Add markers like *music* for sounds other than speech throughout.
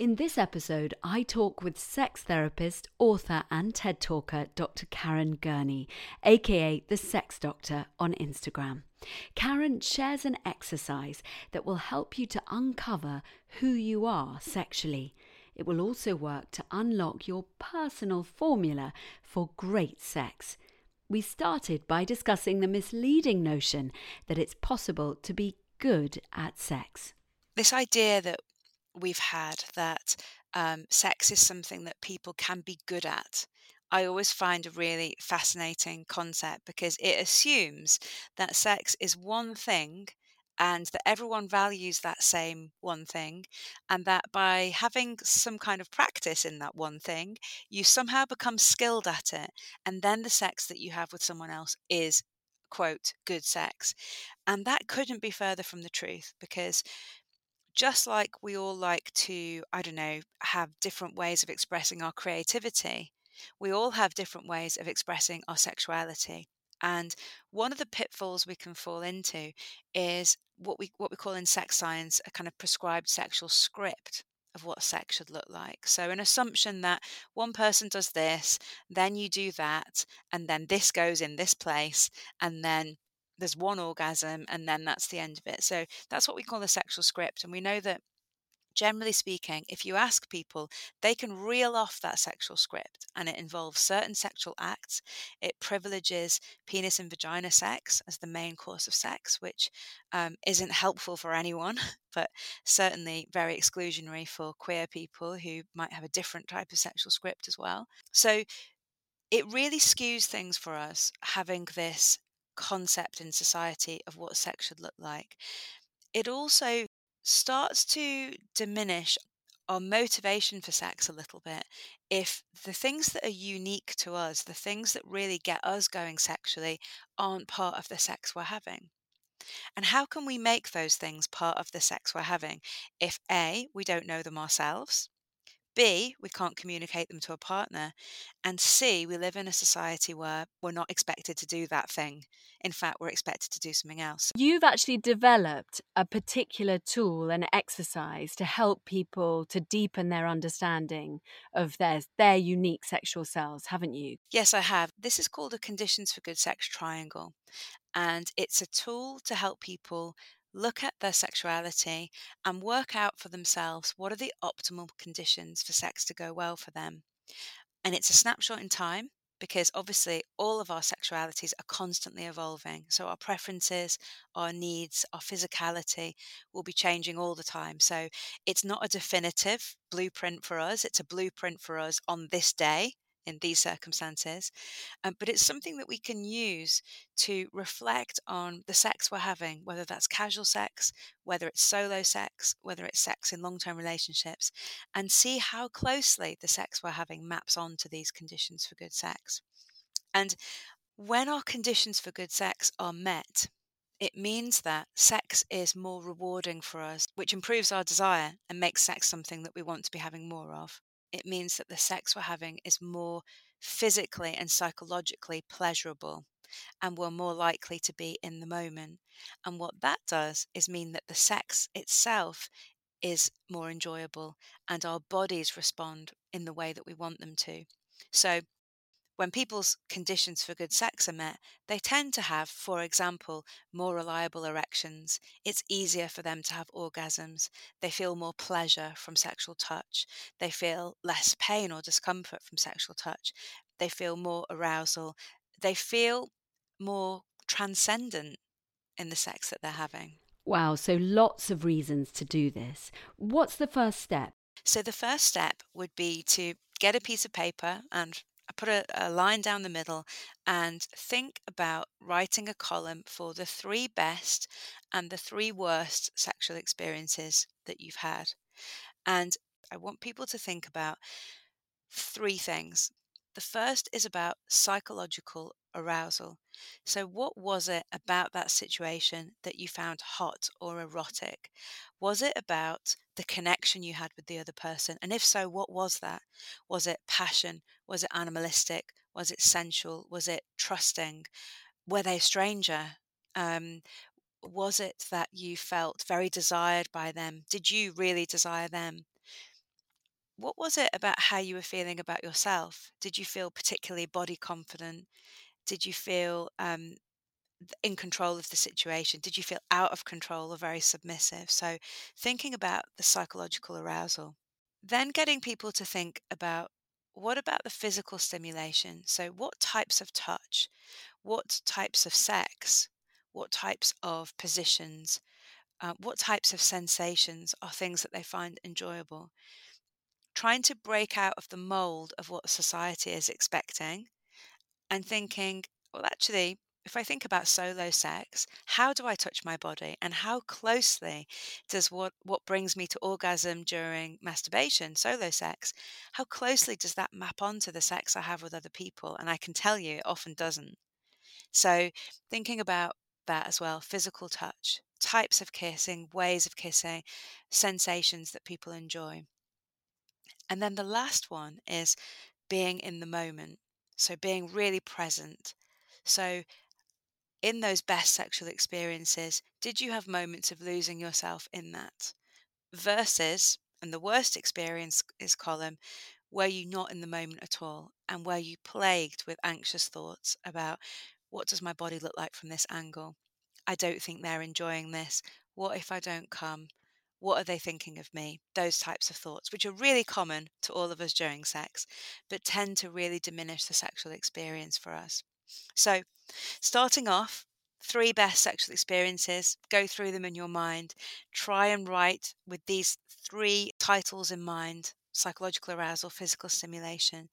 In this episode, I talk with sex therapist, author, and TED talker Dr. Karen Gurney, aka the Sex Doctor, on Instagram. Karen shares an exercise that will help you to uncover who you are sexually. It will also work to unlock your personal formula for great sex. We started by discussing the misleading notion that it's possible to be good at sex. This idea that we've had that um, sex is something that people can be good at. I always find a really fascinating concept because it assumes that sex is one thing and that everyone values that same one thing, and that by having some kind of practice in that one thing, you somehow become skilled at it, and then the sex that you have with someone else is, quote, good sex. And that couldn't be further from the truth because just like we all like to, I don't know, have different ways of expressing our creativity, we all have different ways of expressing our sexuality. And one of the pitfalls we can fall into is what we what we call in sex science a kind of prescribed sexual script of what sex should look like. So an assumption that one person does this, then you do that, and then this goes in this place, and then there's one orgasm and then that's the end of it. So that's what we call the sexual script. And we know that generally speaking, if you ask people, they can reel off that sexual script and it involves certain sexual acts. It privileges penis and vagina sex as the main course of sex, which um, isn't helpful for anyone, *laughs* but certainly very exclusionary for queer people who might have a different type of sexual script as well. So it really skews things for us having this concept in society of what sex should look like. It also starts to diminish our motivation for sex a little bit if the things that are unique to us, the things that really get us going sexually, aren't part of the sex we're having. And how can we make those things part of the sex we're having if A, we don't know them ourselves, B, we can't communicate them to a partner. And C, we live in a society where we're not expected to do that thing. In fact, we're expected to do something else. You've actually developed a particular tool and exercise to help people to deepen their understanding of their, their unique sexual selves, haven't you? Yes, I have. This is called a Conditions for Good Sex Triangle. And it's a tool to help people look at their sexuality and work out for themselves what are the optimal conditions for sex to go well for them. And it's a snapshot in time because obviously all of our sexualities are constantly evolving. So our preferences, our needs, our physicality will be changing all the time. So it's not a definitive blueprint for us, it's a blueprint for us on this day in these circumstances. Um, but it's something that we can use to reflect on the sex we're having, whether that's casual sex, whether it's solo sex, whether it's sex in long term relationships, and see how closely the sex we're having maps onto these conditions for good sex. And when our conditions for good sex are met, it means that sex is more rewarding for us, which improves our desire and makes sex something that we want to be having more of it means that the sex we're having is more physically and psychologically pleasurable and we're more likely to be in the moment. And what that does is mean that the sex itself is more enjoyable and our bodies respond in the way that we want them to. So when people's conditions for good sex are met, they tend to have, for example, more reliable erections. It's easier for them to have orgasms. They feel more pleasure from sexual touch. They feel less pain or discomfort from sexual touch. They feel more arousal. They feel more transcendent in the sex that they're having. Wow, so lots of reasons to do this. What's the first step? So, the first step would be to get a piece of paper and I put a, a line down the middle and think about writing a column for the three best and the three worst sexual experiences that you've had. And I want people to think about three things. The first is about psychological arousal. So, what was it about that situation that you found hot or erotic? Was it about the connection you had with the other person? And if so, what was that? Was it passion? Was it animalistic? Was it sensual? Was it trusting? Were they a stranger? Um, was it that you felt very desired by them? Did you really desire them? What was it about how you were feeling about yourself? Did you feel particularly body confident? Did you feel um, in control of the situation? Did you feel out of control or very submissive? So, thinking about the psychological arousal. Then getting people to think about what about the physical stimulation? So, what types of touch? What types of sex? What types of positions? Uh, what types of sensations are things that they find enjoyable? Trying to break out of the mold of what society is expecting and thinking, well, actually, if I think about solo sex, how do I touch my body and how closely does what, what brings me to orgasm during masturbation, solo sex, how closely does that map onto the sex I have with other people? And I can tell you it often doesn't. So thinking about that as well, physical touch, types of kissing, ways of kissing, sensations that people enjoy. And then the last one is being in the moment. So being really present. So in those best sexual experiences, did you have moments of losing yourself in that? Versus, and the worst experience is column, were you not in the moment at all? And were you plagued with anxious thoughts about what does my body look like from this angle? I don't think they're enjoying this. What if I don't come? What are they thinking of me? Those types of thoughts, which are really common to all of us during sex, but tend to really diminish the sexual experience for us. So, starting off, three best sexual experiences, go through them in your mind. Try and write with these three titles in mind psychological arousal, physical stimulation,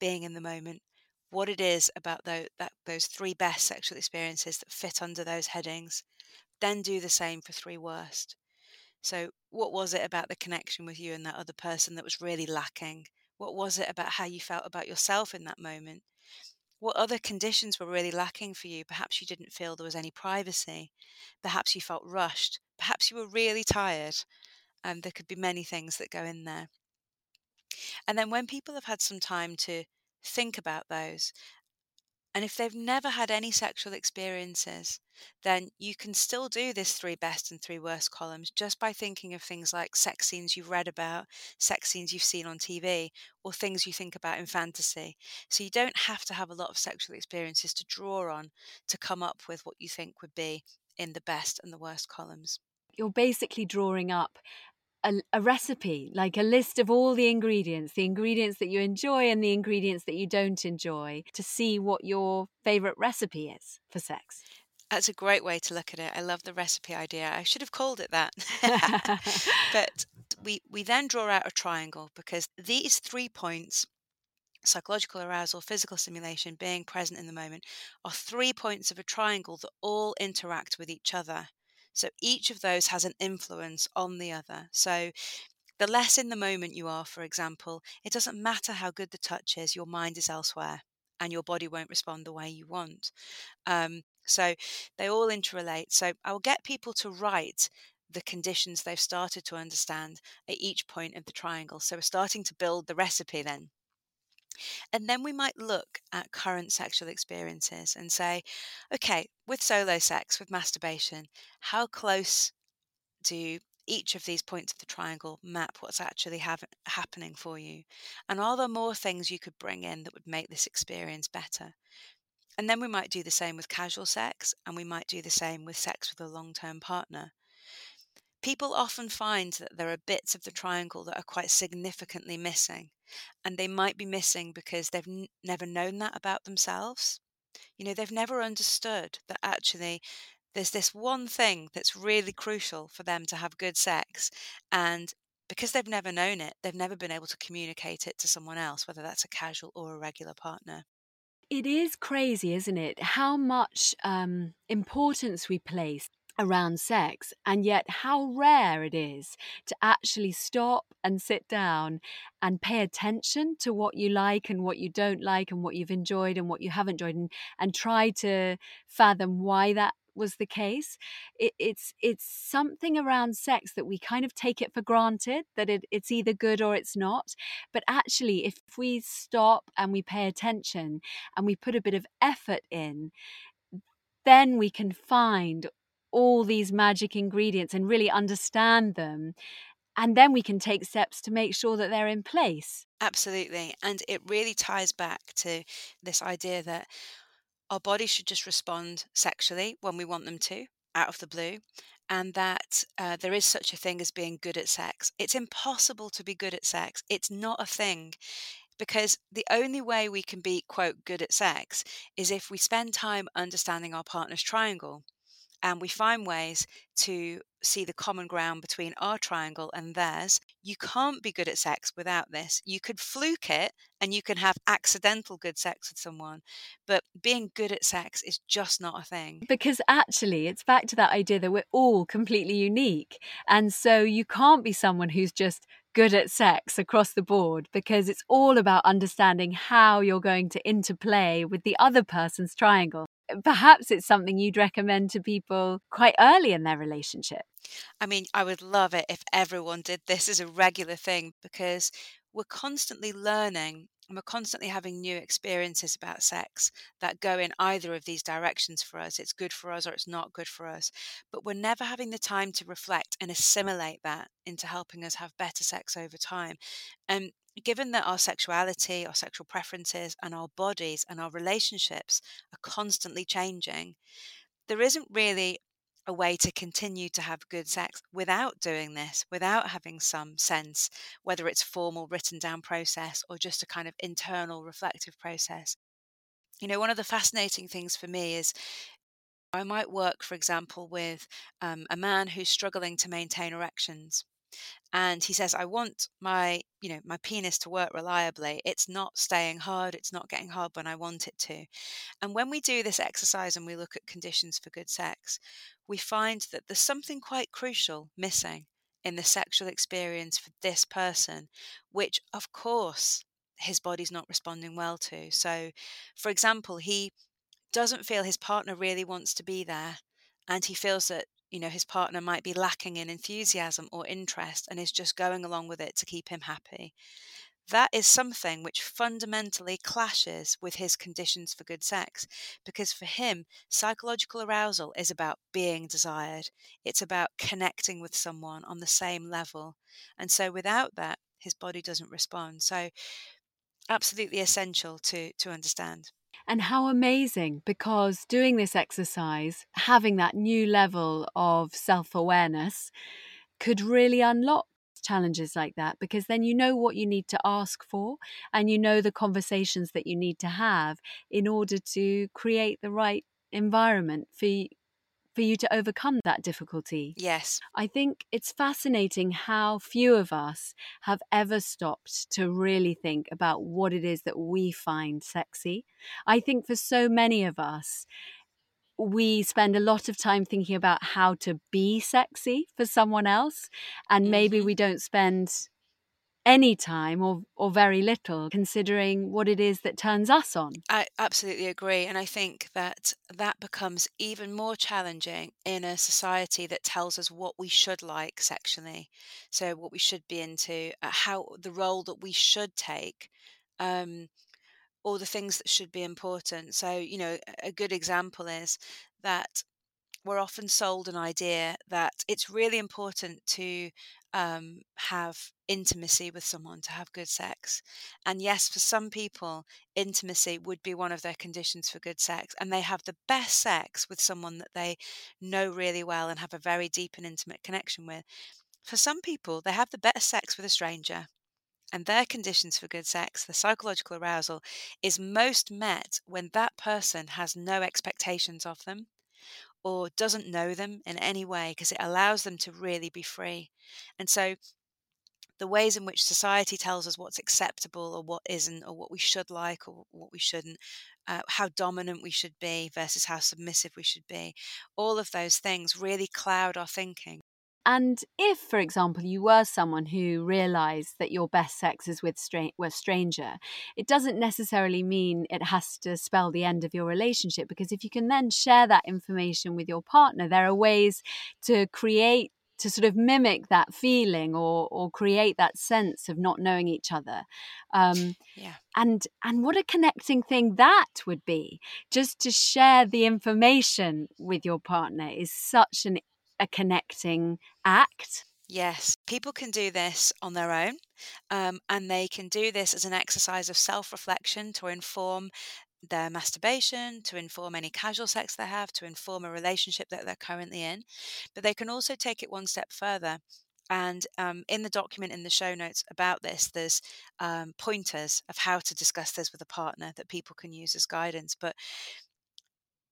being in the moment. What it is about those, that, those three best sexual experiences that fit under those headings. Then do the same for three worst. So, what was it about the connection with you and that other person that was really lacking? What was it about how you felt about yourself in that moment? What other conditions were really lacking for you? Perhaps you didn't feel there was any privacy. Perhaps you felt rushed. Perhaps you were really tired. And um, there could be many things that go in there. And then when people have had some time to think about those and if they've never had any sexual experiences, then you can still do this three best and three worst columns just by thinking of things like sex scenes you've read about, sex scenes you've seen on TV, or things you think about in fantasy. So you don't have to have a lot of sexual experiences to draw on to come up with what you think would be in the best and the worst columns. You're basically drawing up a, a, recipe, like a list of all the ingredients, the ingredients that you enjoy and the ingredients that you don't enjoy, to see what your favorite recipe is for sex. That's a great way to look at it. I love the recipe idea. I should have called it that. *laughs* *laughs* but we, we then draw out a triangle because these three points psychological arousal, physical stimulation, being present in the moment are three points of a triangle that all interact with each other. So each of those has an influence on the other. So the less in the moment you are, for example, it doesn't matter how good the touch is, your mind is elsewhere and your body won't respond the way you want. Um, so they all interrelate. So I will get people to write the conditions they've started to understand at each point of the triangle. So we're starting to build the recipe then. And then we might look at current sexual experiences and say, okay, with solo sex, with masturbation, how close do each of these points of the triangle map what's actually happening for you? And are there more things you could bring in that would make this experience better? And then we might do the same with casual sex, and we might do the same with sex with a long term partner. People often find that there are bits of the triangle that are quite significantly missing and they might be missing because they've n- never known that about themselves. You know, they've never understood that actually there's this one thing that's really crucial for them to have good sex. And because they've never known it, they've never been able to communicate it to someone else, whether that's a casual or a regular partner. It is crazy, isn't it? How much um, importance we place around sex, and yet how rare it is to actually stop and sit down and pay attention to what you like and what you don't like, and what you've enjoyed and what you haven't enjoyed, and, and try to fathom why that was the case. It, it's it's something around sex that we kind of take it for granted that it, it's either good or it's not. But actually, if we stop and we pay attention and we put a bit of effort in, then we can find all these magic ingredients and really understand them and then we can take steps to make sure that they're in place. Absolutely. And it really ties back to this idea that our bodies should just respond sexually when we want them to, out of the blue, and that uh, there is such a thing as being good at sex. It's impossible to be good at sex, it's not a thing. Because the only way we can be, quote, good at sex is if we spend time understanding our partner's triangle and we find ways to see the common ground between our triangle and theirs. You can't be good at sex without this. You could fluke it and you can have accidental good sex with someone, but being good at sex is just not a thing. Because actually, it's back to that idea that we're all completely unique. And so you can't be someone who's just good at sex across the board because it's all about understanding how you're going to interplay with the other person's triangle perhaps it's something you'd recommend to people quite early in their relationship. I mean, I would love it if everyone did this as a regular thing because we're constantly learning and we're constantly having new experiences about sex that go in either of these directions for us. It's good for us or it's not good for us. But we're never having the time to reflect and assimilate that into helping us have better sex over time. And given that our sexuality, our sexual preferences, and our bodies and our relationships are constantly changing, there isn't really a way to continue to have good sex without doing this, without having some sense, whether it's formal written down process or just a kind of internal reflective process. You know, one of the fascinating things for me is I might work, for example, with um, a man who's struggling to maintain erections and he says i want my you know my penis to work reliably. It's not staying hard it's not getting hard when i want it to. And when we do this exercise and we look at conditions for good sex we find that there's something quite crucial missing in the sexual experience for this person which of course his body's not responding well to. So for example he doesn't feel his partner really wants to be there and he feels that you know his partner might be lacking in enthusiasm or interest and is just going along with it to keep him happy. That is something which fundamentally clashes with his conditions for good sex because for him psychological arousal is about being desired. It's about connecting with someone on the same level. And so without that his body doesn't respond. So absolutely essential to to understand and how amazing because doing this exercise, having that new level of self awareness, could really unlock challenges like that because then you know what you need to ask for and you know the conversations that you need to have in order to create the right environment for for you to overcome that difficulty. Yes. I think it's fascinating how few of us have ever stopped to really think about what it is that we find sexy. I think for so many of us, we spend a lot of time thinking about how to be sexy for someone else, and maybe mm-hmm. we don't spend any time or or very little considering what it is that turns us on. I absolutely agree and i think that that becomes even more challenging in a society that tells us what we should like sexually so what we should be into uh, how the role that we should take um all the things that should be important. So you know a good example is that we're often sold an idea that it's really important to um, have intimacy with someone to have good sex. And yes, for some people, intimacy would be one of their conditions for good sex. And they have the best sex with someone that they know really well and have a very deep and intimate connection with. For some people, they have the best sex with a stranger. And their conditions for good sex, the psychological arousal, is most met when that person has no expectations of them or doesn't know them in any way because it allows them to really be free. And so the ways in which society tells us what's acceptable or what isn't, or what we should like or what we shouldn't, uh, how dominant we should be versus how submissive we should be, all of those things really cloud our thinking. And if, for example, you were someone who realized that your best sex is with stra- a stranger, it doesn't necessarily mean it has to spell the end of your relationship because if you can then share that information with your partner, there are ways to create to sort of mimic that feeling or or create that sense of not knowing each other. Um, yeah. and and what a connecting thing that would be. Just to share the information with your partner is such an a connecting act. Yes, people can do this on their own, um, and they can do this as an exercise of self reflection to inform their masturbation, to inform any casual sex they have, to inform a relationship that they're currently in. But they can also take it one step further. And um, in the document in the show notes about this, there's um, pointers of how to discuss this with a partner that people can use as guidance. But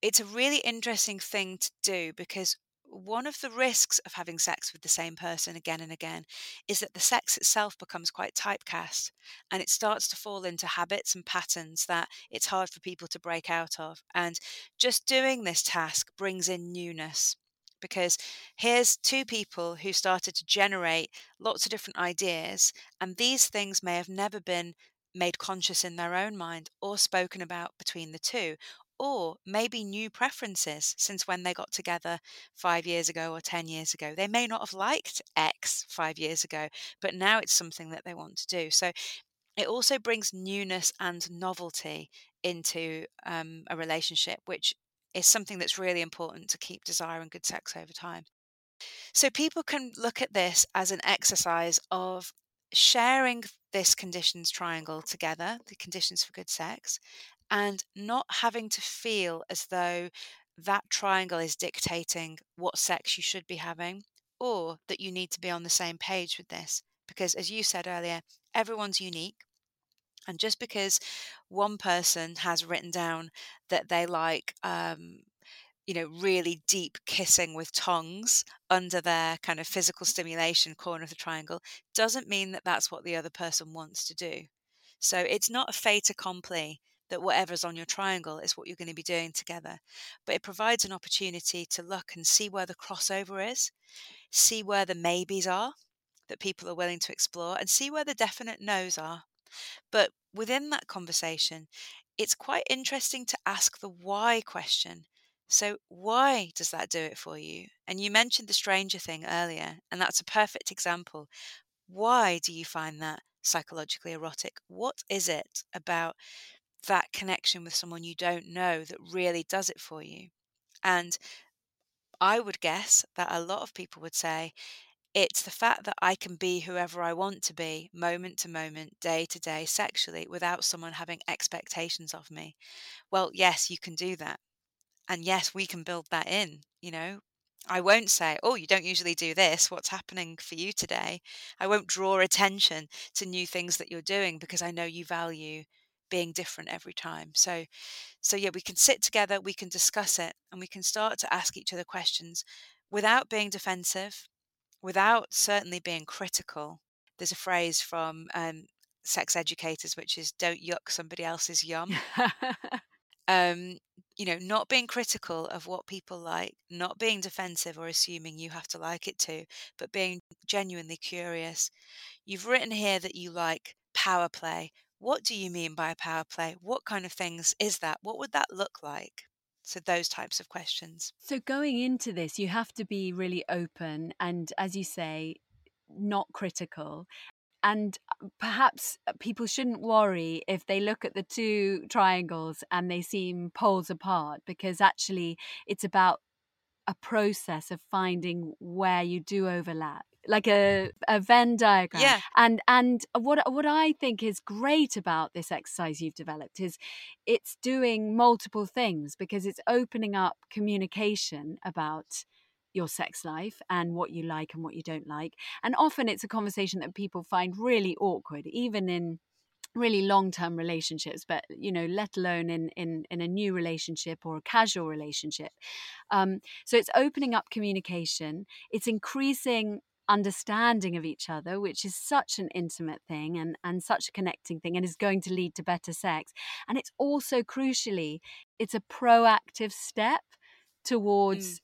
it's a really interesting thing to do because one of the risks of having sex with the same person again and again is that the sex itself becomes quite typecast and it starts to fall into habits and patterns that it's hard for people to break out of. And just doing this task brings in newness because here's two people who started to generate lots of different ideas, and these things may have never been made conscious in their own mind or spoken about between the two or maybe new preferences since when they got together five years ago or 10 years ago. They may not have liked X five years ago, but now it's something that they want to do. So it also brings newness and novelty into um, a relationship, which is something that's really important to keep desire and good sex over time. So people can look at this as an exercise of sharing this conditions triangle together, the conditions for good sex, and not having to feel as though that triangle is dictating what sex you should be having or that you need to be on the same page with this. Because as you said earlier, everyone's unique. And just because one person has written down that they like, um, you know, really deep kissing with tongues under their kind of physical stimulation corner of the triangle, doesn't mean that that's what the other person wants to do. So it's not a fait accompli that whatever's on your triangle is what you're going to be doing together. But it provides an opportunity to look and see where the crossover is, see where the maybes are that people are willing to explore, and see where the definite no's are. But within that conversation, it's quite interesting to ask the why question. So, why does that do it for you? And you mentioned the stranger thing earlier, and that's a perfect example. Why do you find that psychologically erotic? What is it about that connection with someone you don't know that really does it for you. And I would guess that a lot of people would say it's the fact that I can be whoever I want to be, moment to moment, day to day, sexually, without someone having expectations of me. Well, yes, you can do that. And yes, we can build that in, you know. I won't say, oh, you don't usually do this. What's happening for you today? I won't draw attention to new things that you're doing because I know you value being different every time. So so yeah, we can sit together, we can discuss it, and we can start to ask each other questions without being defensive, without certainly being critical. There's a phrase from um, sex educators which is "Don't yuck somebody else's yum." *laughs* um, you know, not being critical of what people like, not being defensive or assuming you have to like it too, but being genuinely curious. You've written here that you like power play. What do you mean by a power play? What kind of things is that? What would that look like? So, those types of questions. So, going into this, you have to be really open and, as you say, not critical. And uh, perhaps uh, people shouldn't worry if they look at the two triangles and they seem poles apart, because actually it's about a process of finding where you do overlap like a, a Venn diagram. Yeah. And and what what I think is great about this exercise you've developed is it's doing multiple things because it's opening up communication about your sex life and what you like and what you don't like. And often it's a conversation that people find really awkward, even in really long-term relationships but you know let alone in in in a new relationship or a casual relationship um, so it's opening up communication it's increasing understanding of each other, which is such an intimate thing and, and such a connecting thing and is going to lead to better sex. And it's also crucially, it's a proactive step towards mm.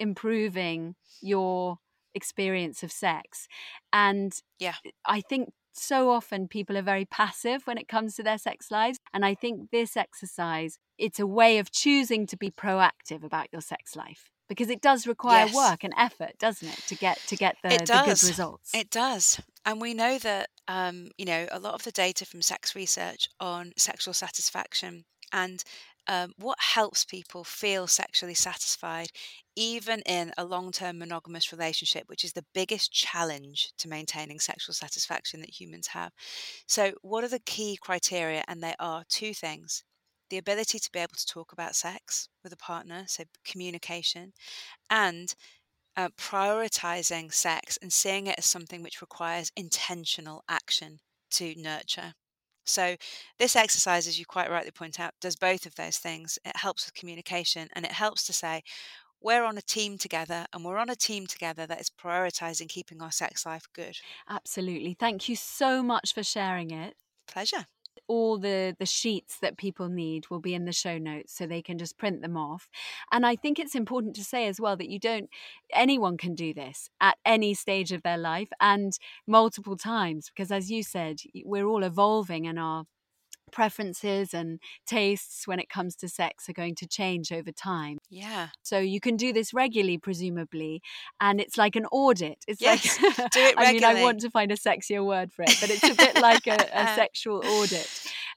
improving your experience of sex. And yeah, I think so often people are very passive when it comes to their sex lives. And I think this exercise, it's a way of choosing to be proactive about your sex life because it does require yes. work and effort, doesn't it, to get to get the, the good results? It does, and we know that um, you know a lot of the data from sex research on sexual satisfaction and um, what helps people feel sexually satisfied, even in a long term monogamous relationship, which is the biggest challenge to maintaining sexual satisfaction that humans have. So, what are the key criteria? And they are two things the ability to be able to talk about sex with a partner, so communication, and uh, prioritizing sex and seeing it as something which requires intentional action to nurture. So, this exercise, as you quite rightly point out, does both of those things. It helps with communication and it helps to say, we're on a team together and we're on a team together that is prioritizing keeping our sex life good. Absolutely. Thank you so much for sharing it. Pleasure all the the sheets that people need will be in the show notes so they can just print them off and i think it's important to say as well that you don't anyone can do this at any stage of their life and multiple times because as you said we're all evolving and our preferences and tastes when it comes to sex are going to change over time. Yeah. So you can do this regularly, presumably, and it's like an audit. It's yes, like do it regularly. *laughs* I mean, I want to find a sexier word for it, but it's a bit like a, a *laughs* sexual audit,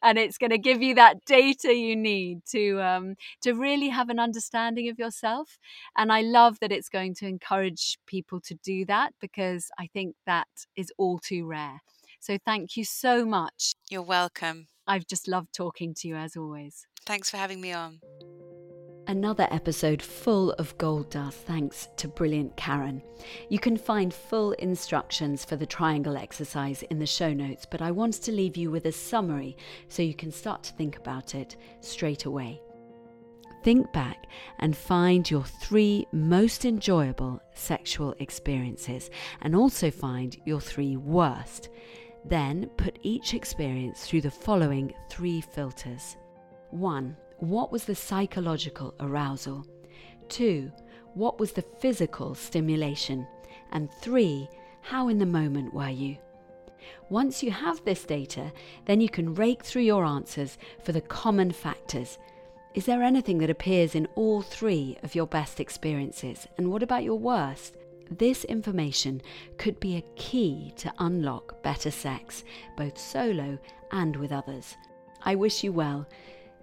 and it's going to give you that data you need to um, to really have an understanding of yourself. And I love that it's going to encourage people to do that because I think that is all too rare. So thank you so much. You're welcome. I've just loved talking to you as always. Thanks for having me on. Another episode full of gold dust thanks to brilliant Karen. You can find full instructions for the triangle exercise in the show notes, but I wanted to leave you with a summary so you can start to think about it straight away. Think back and find your three most enjoyable sexual experiences and also find your three worst. Then put each experience through the following three filters 1. What was the psychological arousal? 2. What was the physical stimulation? And 3. How in the moment were you? Once you have this data, then you can rake through your answers for the common factors. Is there anything that appears in all three of your best experiences? And what about your worst? This information could be a key to unlock better sex, both solo and with others. I wish you well.